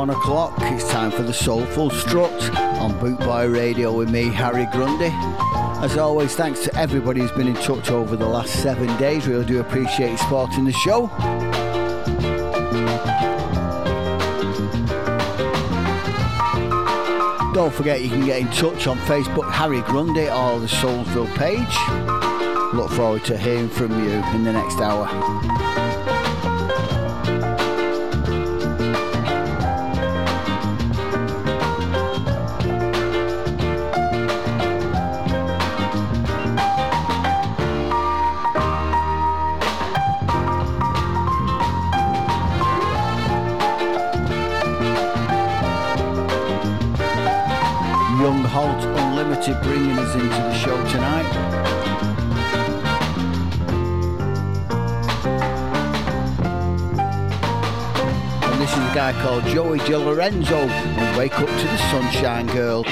One o'clock. It's time for the Soulful Strut on Bootboy Radio with me, Harry Grundy. As always, thanks to everybody who's been in touch over the last seven days. Really do appreciate supporting the show. Don't forget you can get in touch on Facebook, Harry Grundy, or the Soulsville page. Look forward to hearing from you in the next hour. This is a guy called Joey DiLorenzo and Wake Up to the Sunshine Girl.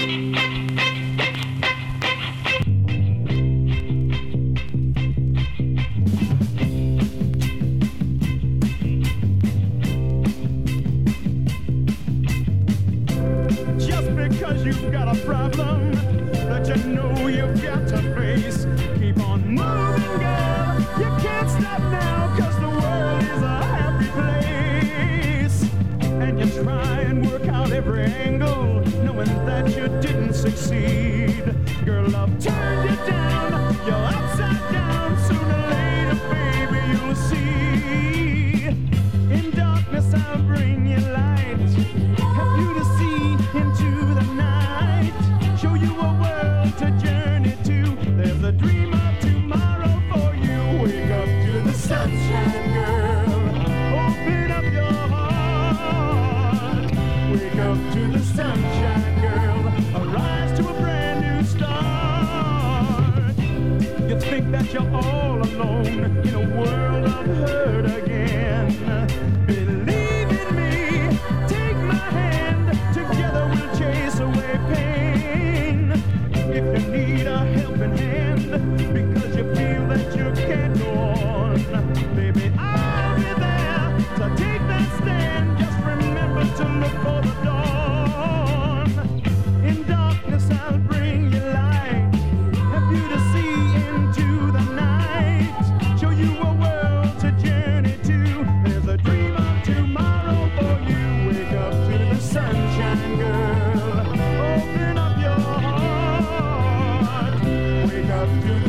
have to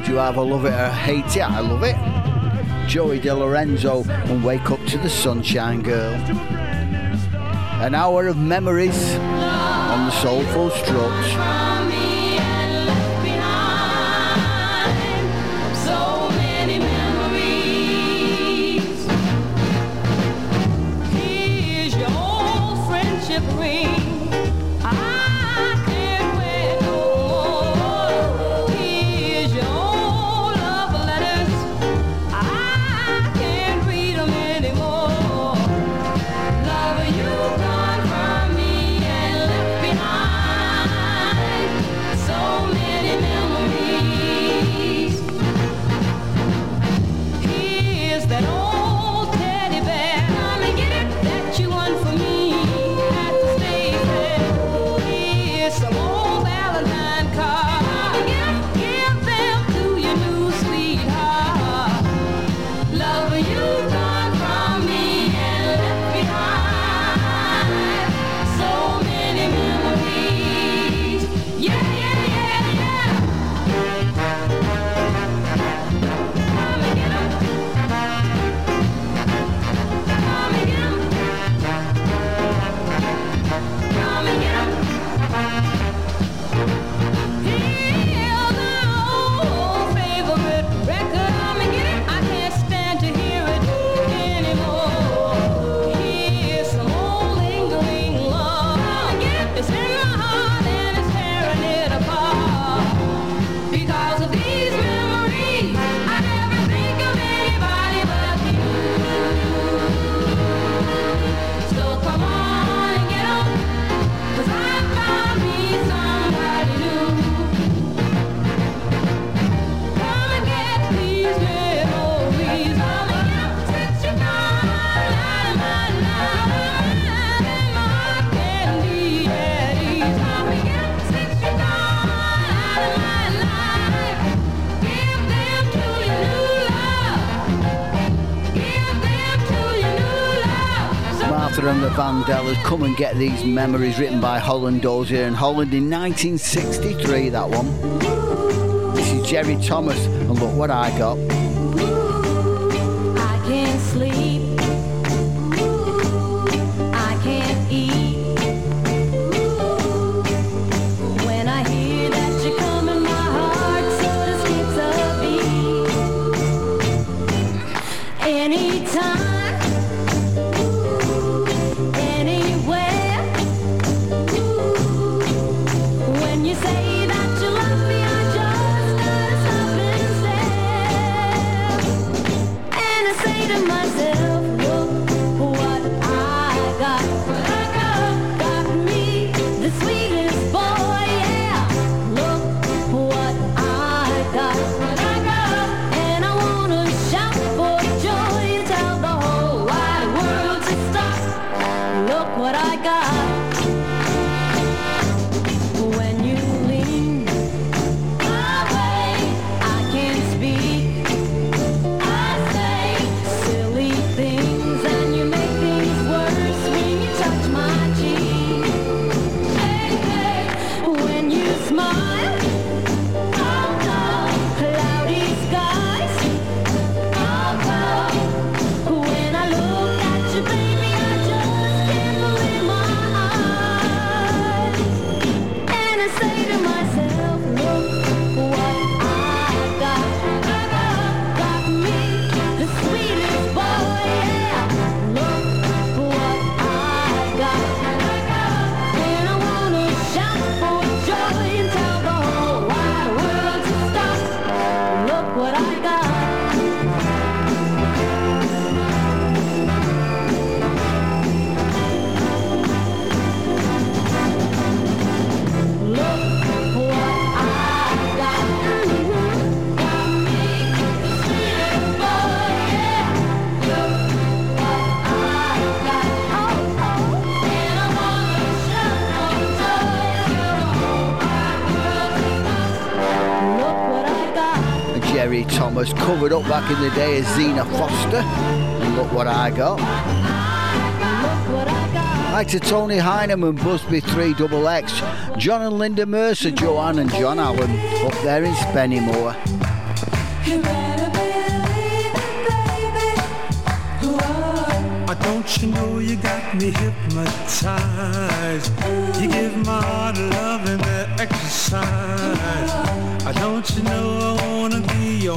record you either love it or hate it. I love it. Joey DiLorenzo and Wake Up to the Sunshine Girl. An hour of memories. on the Soulful Struts. Vandellas, Come and Get These Memories, written by Holland Dozier and Holland in 1963, that one. This is Jerry Thomas, and look what I got. Thomas, covered up back in the day as Zena Foster. And look what I got. Like to Tony Heineman, Busby 3XX, John and Linda Mercer, Joanne and John Allen, up there in Spennymoor. Don't you know you got me hypnotized? You give my heart love and exercise. Don't you know I wanna be your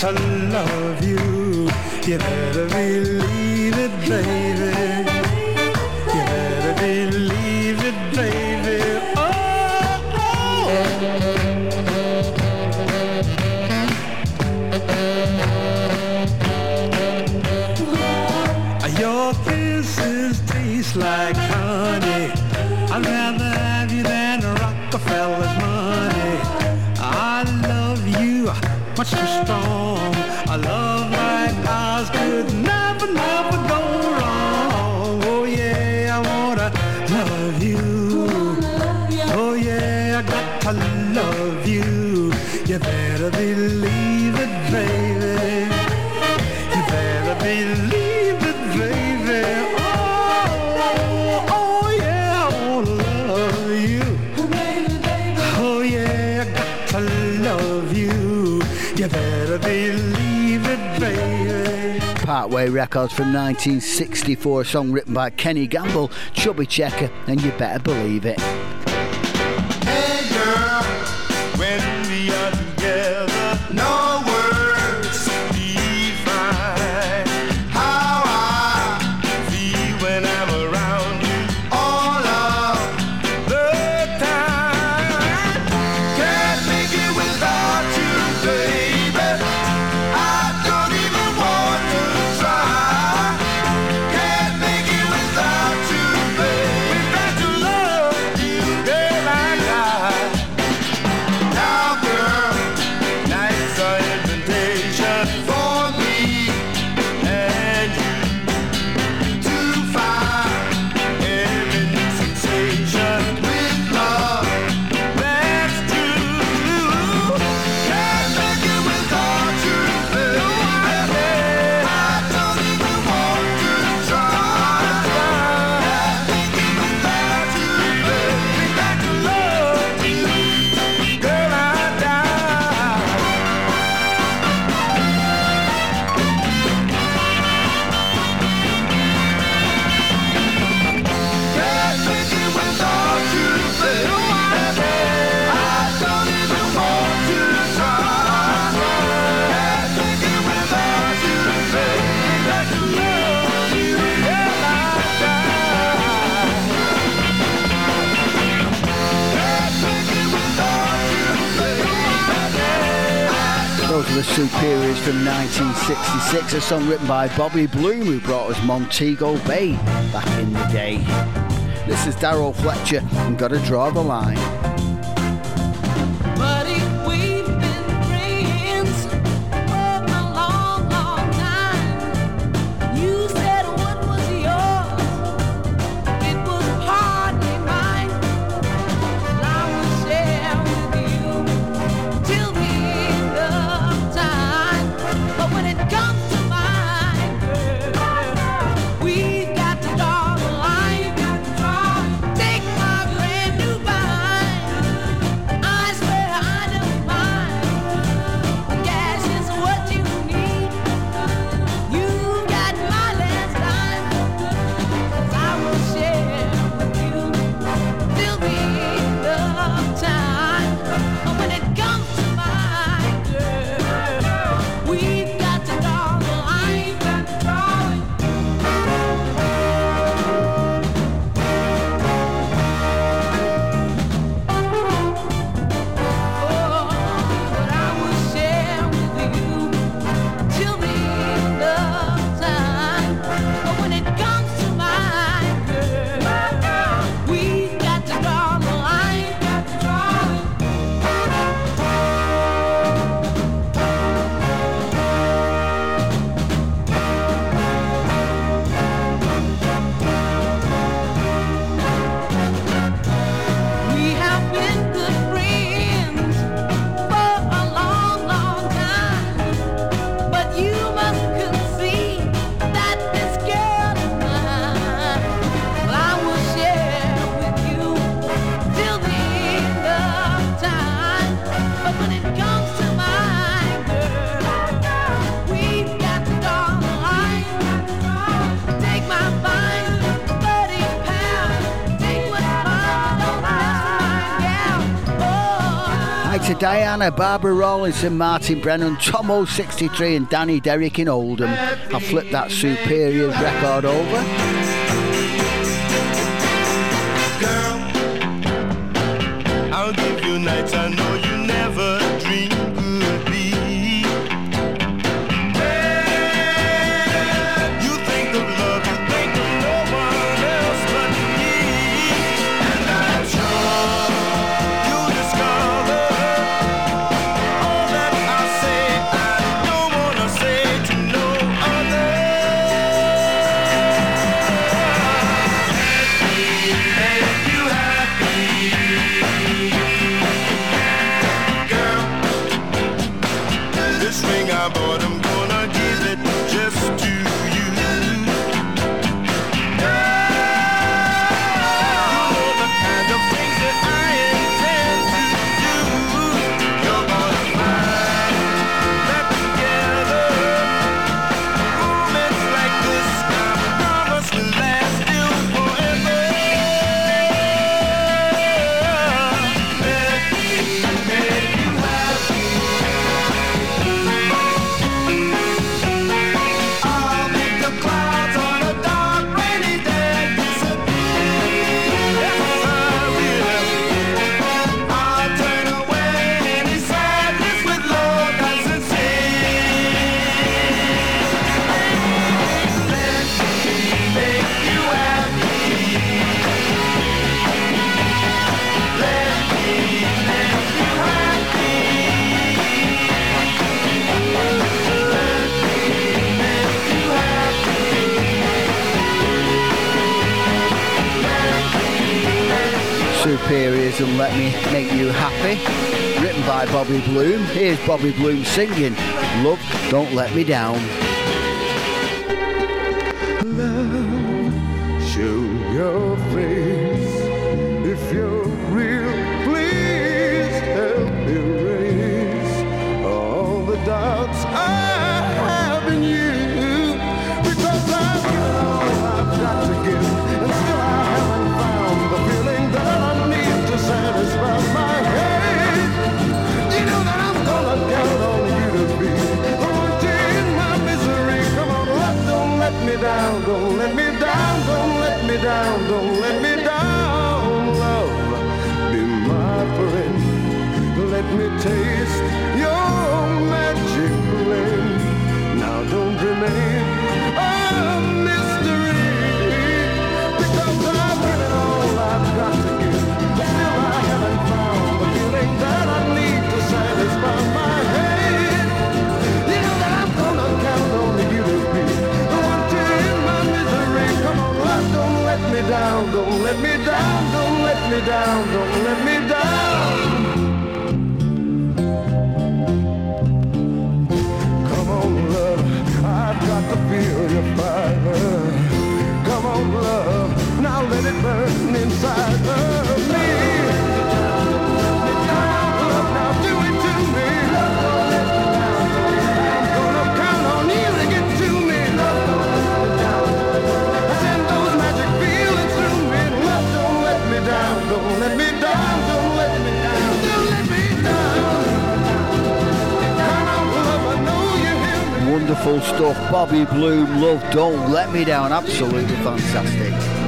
to love you. You better Records from 1964, a song written by Kenny Gamble, Chubby Checker, and You Better Believe It. from 1966, a song written by Bobby Bloom, who brought us Montego Bay back in the day. This is Darrow Fletcher and Gotta Draw the Line. Diana, Barbara Rawlinson, Martin Brennan, Tom 063 and Danny Derrick in Oldham. have flipped that Superiors record over. nights and Bobby Bloom singing Love Don't Let Me Down. Bobby Bloom, Love Don't Let Me Down. Absolutely fantastic.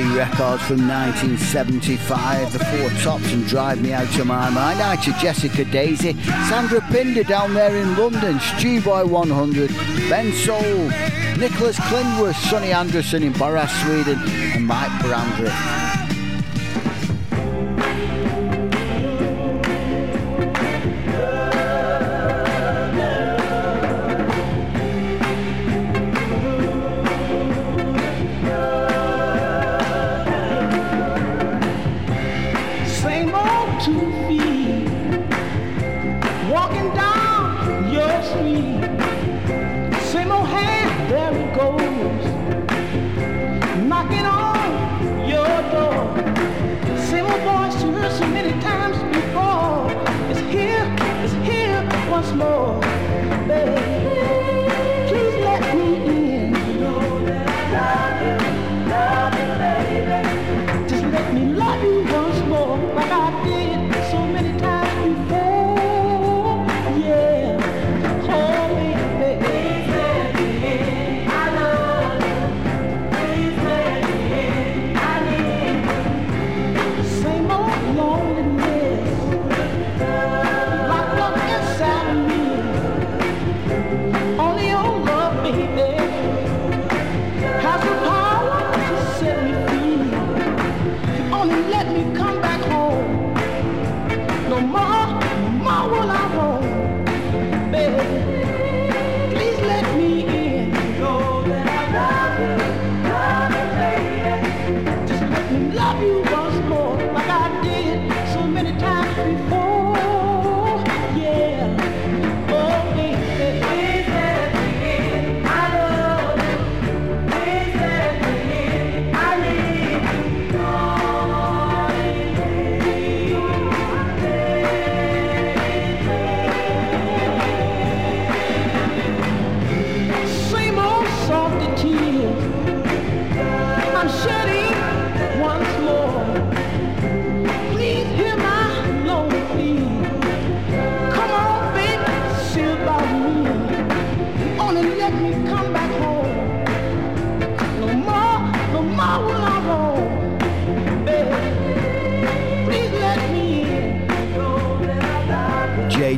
Records from 1975, The Four Tops and Drive Me Out of My Mind. I to Jessica Daisy, Sandra Pinder down there in London, Stew Boy 100, Ben Soul, Nicholas Klingworth, Sonny Anderson in Barra, Sweden, and Mike Brandreth.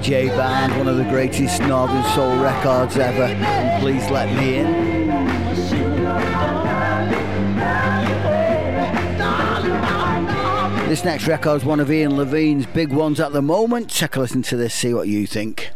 DJ band, one of the greatest northern soul records ever. And please let me in. This next record is one of Ian Levine's big ones at the moment. Check a listen to this, see what you think.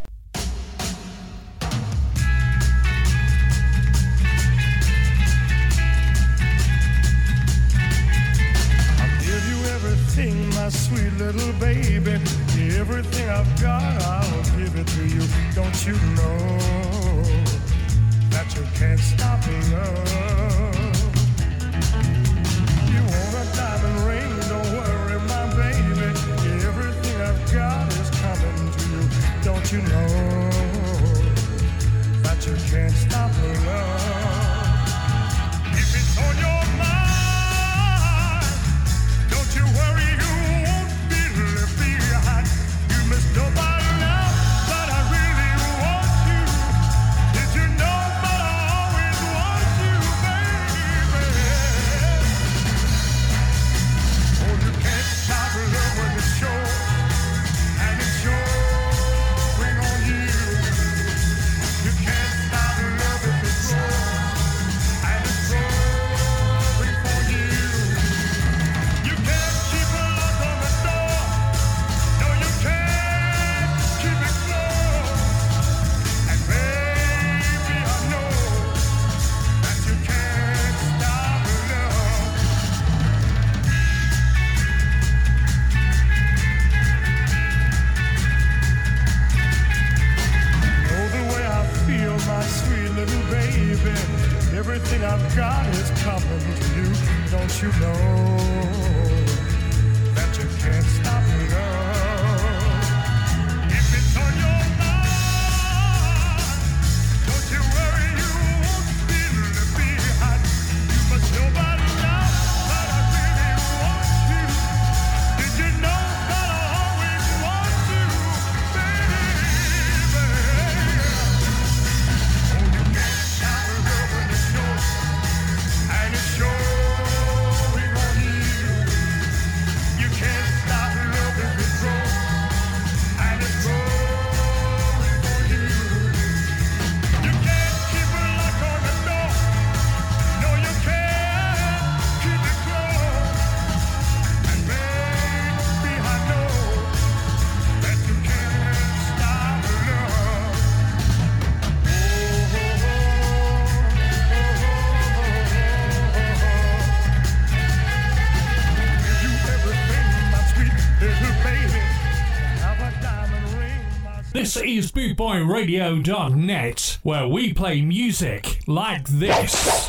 is BootboyRadio.net, where we play music like this.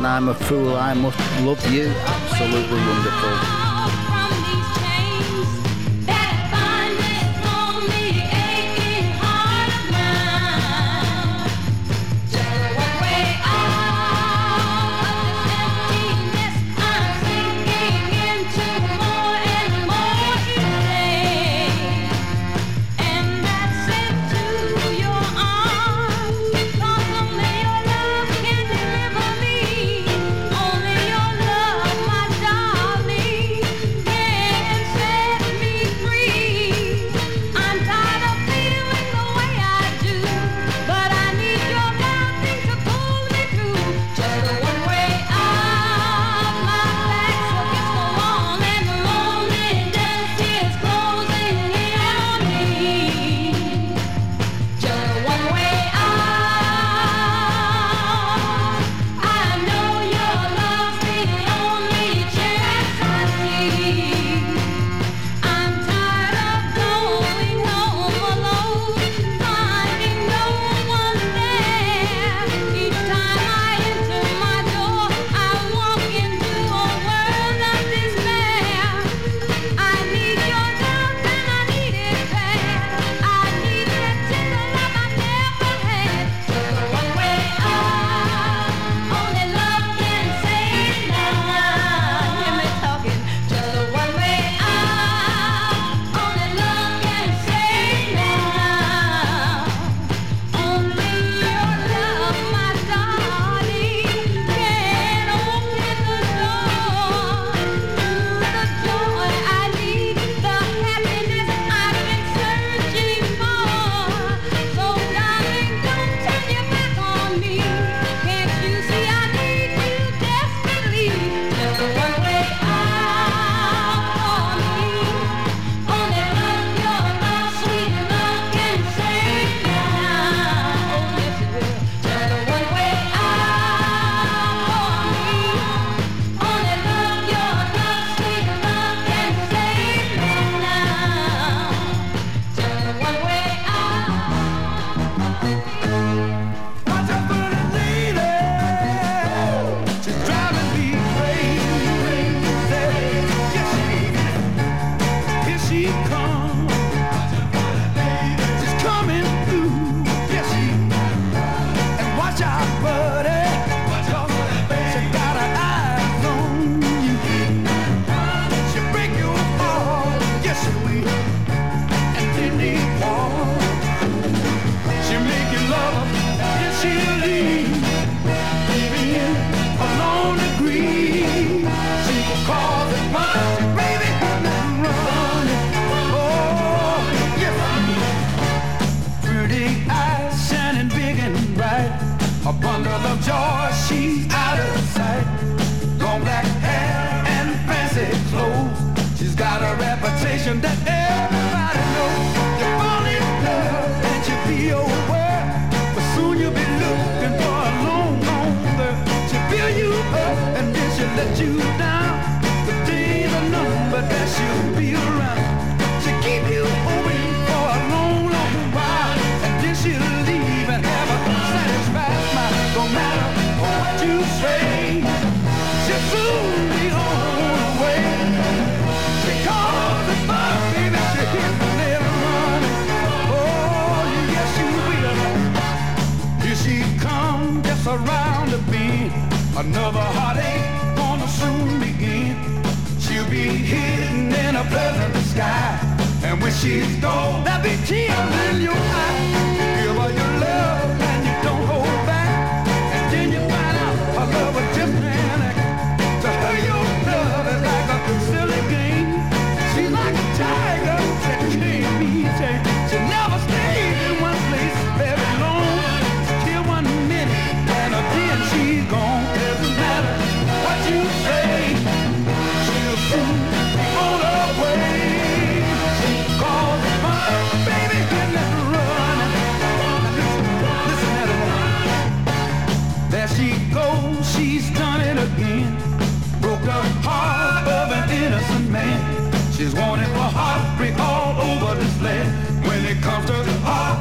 and I'm a fool, I must love you. Absolutely wonderful. because she's gone. There'll be tears in your eyes.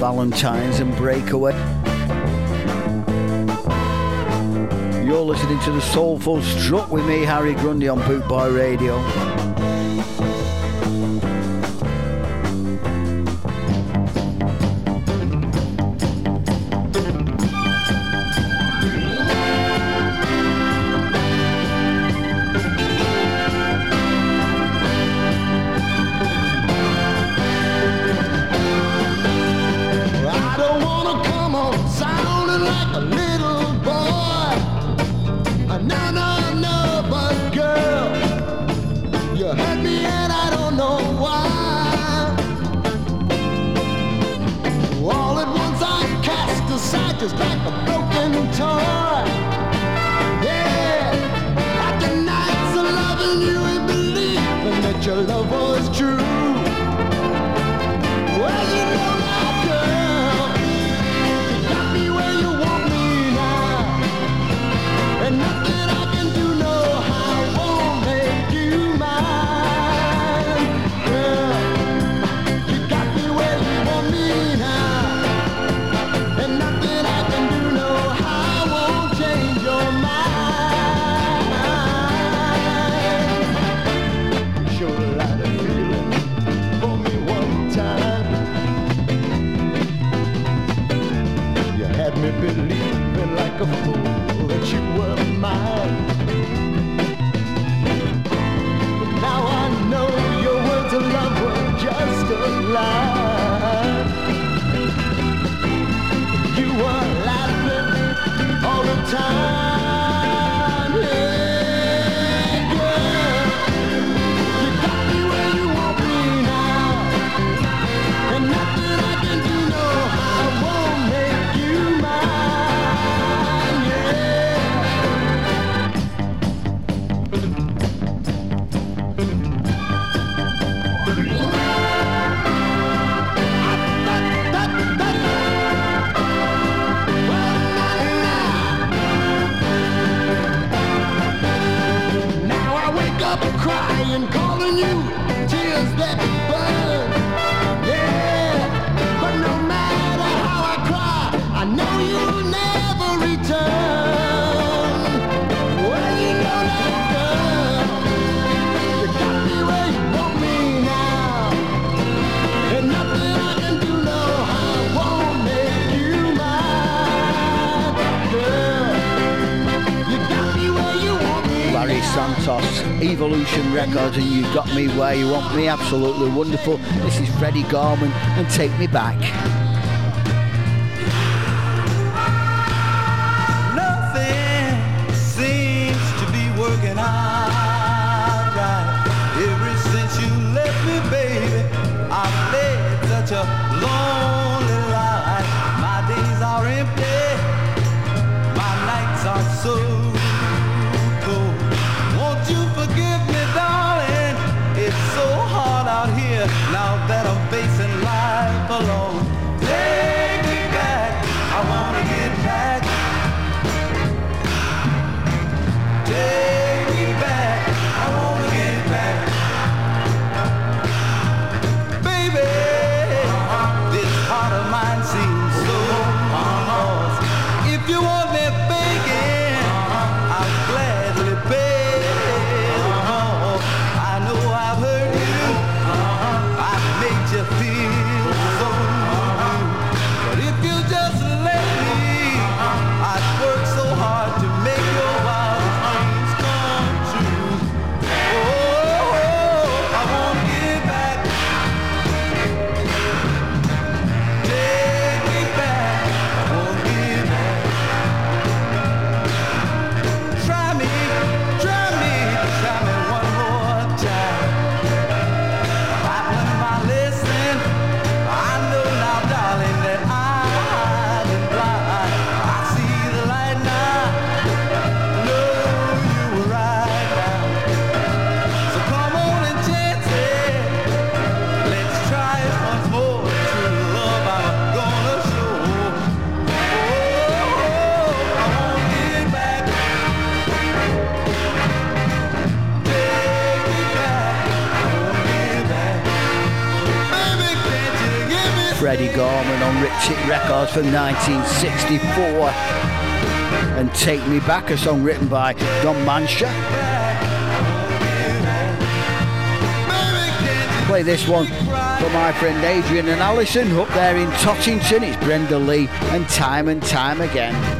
Valentine's and Breakaway. You're listening to the Soulful Strut with me, Harry Grundy, on Boot Boy Radio. Evolution Records, and you've Got Me Where You Want Me. Absolutely wonderful. This is Freddie Gorman, and Take Me Back. Ritchie Records from 1964. And Take Me Back, a song written by Don Mansher. Play this one for my friend Adrian and Alison up there in Tottington. It's Brenda Lee and Time and Time Again.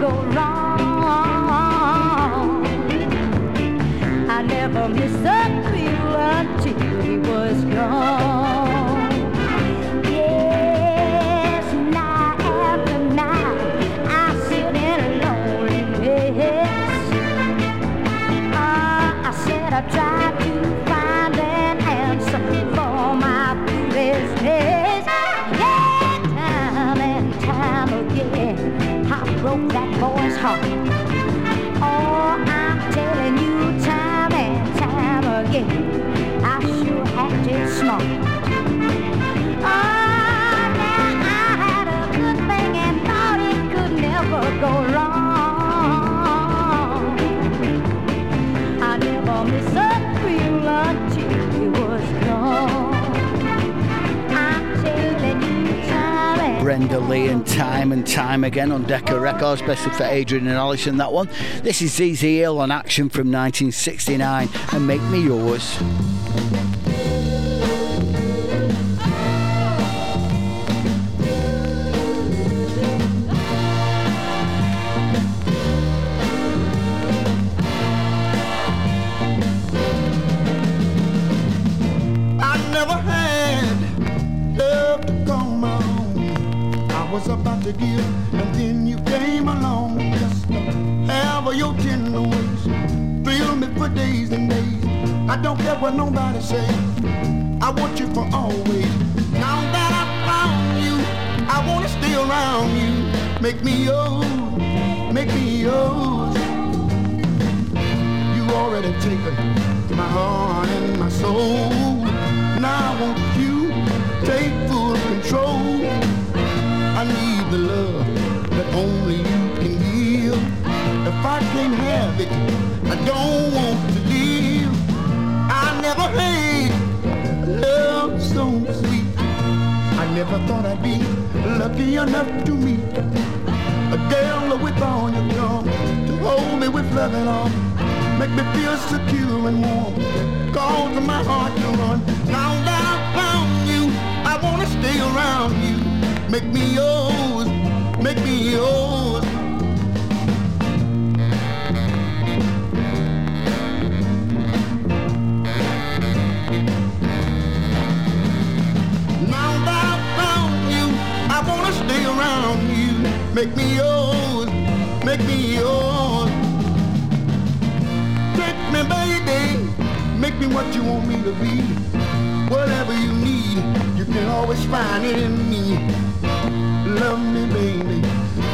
go wrong. I never miss a 你好 Brenda Lee and Time and Time Again on Decca Records, especially for Adrian and Alison, that one. This is ZZ Hill on Action from 1969 and Make Me Yours. I you take full control. I need the love that only you can give. If I can't have it, I don't want to live. I never had love so sweet. I never thought I'd be lucky enough to meet a girl with all your charm to hold me with loving arms, make me feel secure and warm, cause my heart to run. Now Stay around you. Make me yours, make me yours. Now that I found you, I wanna stay around you. Make me yours, make me yours. Take me, baby, make me what you want me to be. Whatever you need, you can always find it in me. Love me, baby,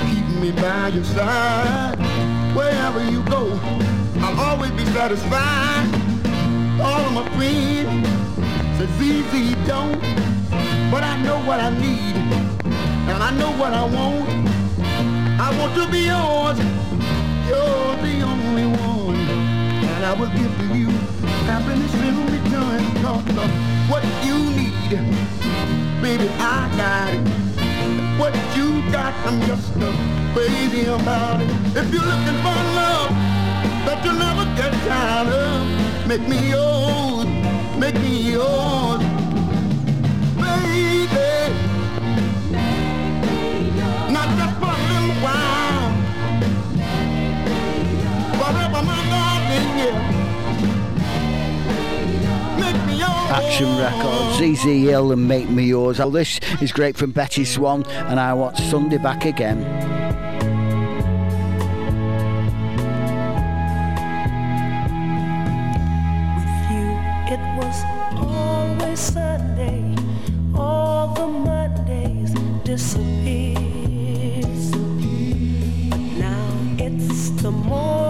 keep me by your side. Wherever you go, I'll always be satisfied. All of my friends say, ZZ don't, but I know what I need, and I know what I want. I want to be yours, you're the only one, and I will give to you happiness in return, cause what you need, baby, I got it. What you got, I'm just a crazy about it. If you're looking for love that you'll never get tired of, make me yours, make me yours, baby. Not just for a little while, forever, my darling, yeah. Action Records, ZZ Hill and Make Me Yours. Well, this is great from Bettye Swann, and I want Sunday back again. With you, it was always Sunday. All the Mondays disappeared. Now it's the morning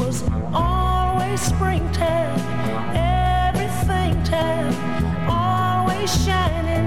was always springtime. Everything time, always shining,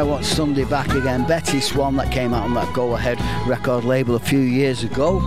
I Want Sunday Back Again, Bettye Swann, that came out on that Go Ahead record label a few years ago.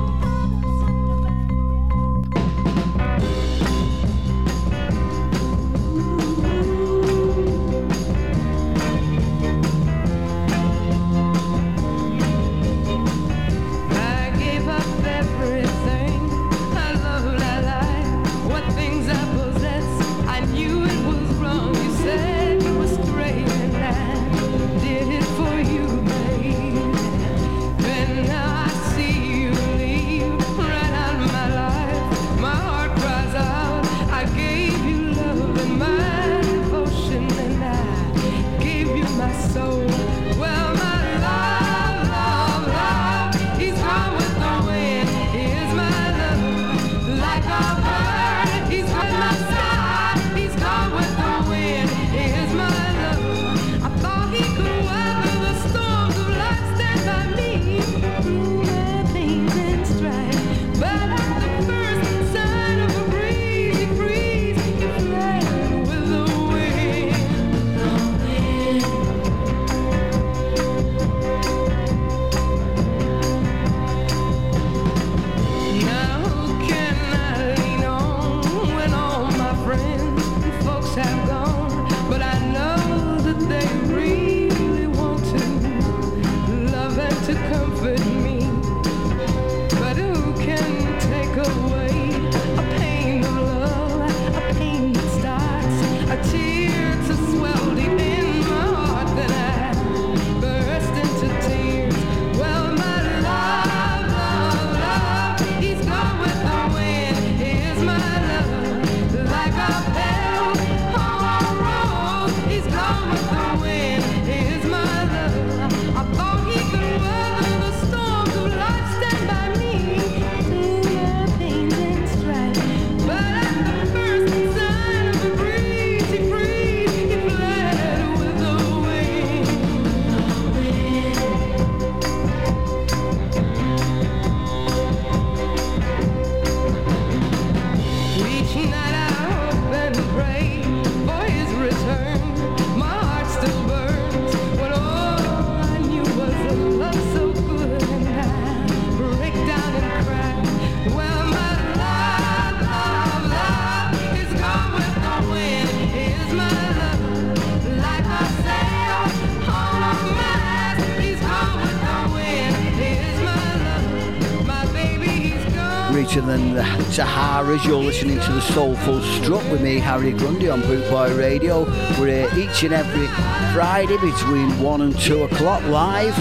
as you're listening to the Soulful Strut with me, Harry Grundy, on Bootboy Radio. We're here each and every Friday between 1 and 2 o'clock live.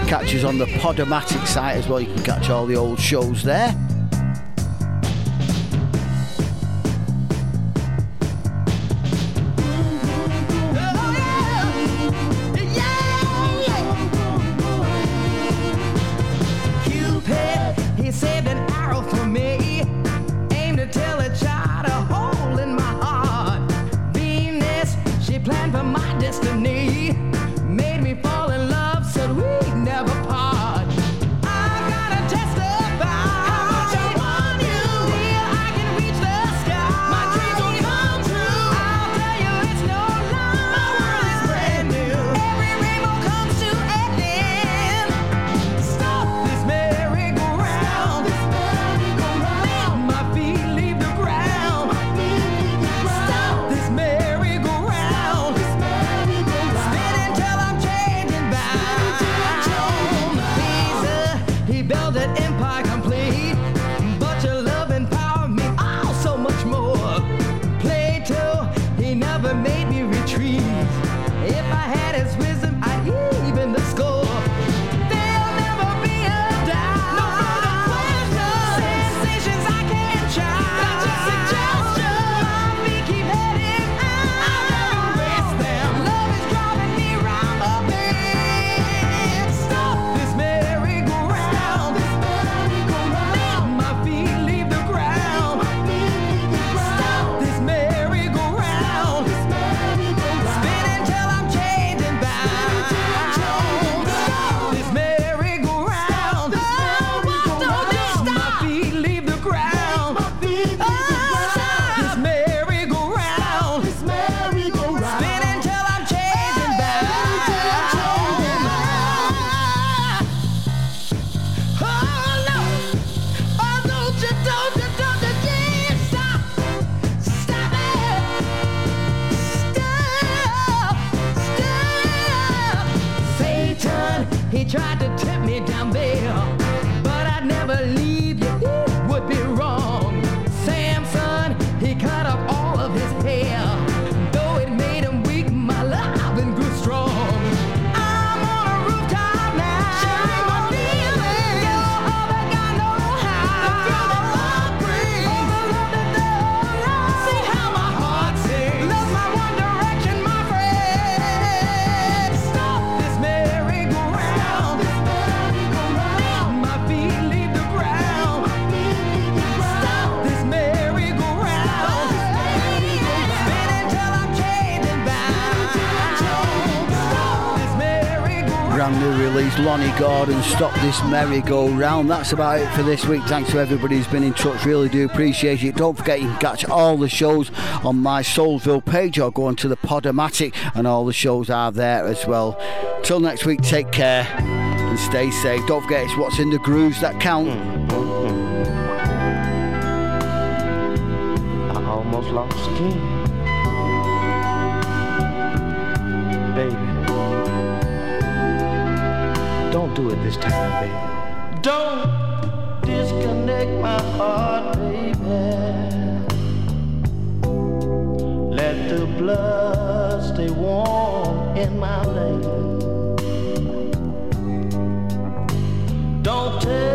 You catch us on the Podomatic site as well. You can catch all the old shows there. Stop This Merry-Go-Round. That's about it for this week. Thanks to everybody who's been in touch, really do appreciate it. Don't forget you can catch all the shows on my Soulville page or go onto the Podomatic and all the shows are there as well. Till next week, take care and stay safe. Don't forget it's what's in the grooves that count. I almost lost skin. This time, baby. Don't disconnect my heart, baby. Let the blood stay warm in my veins. Don't tell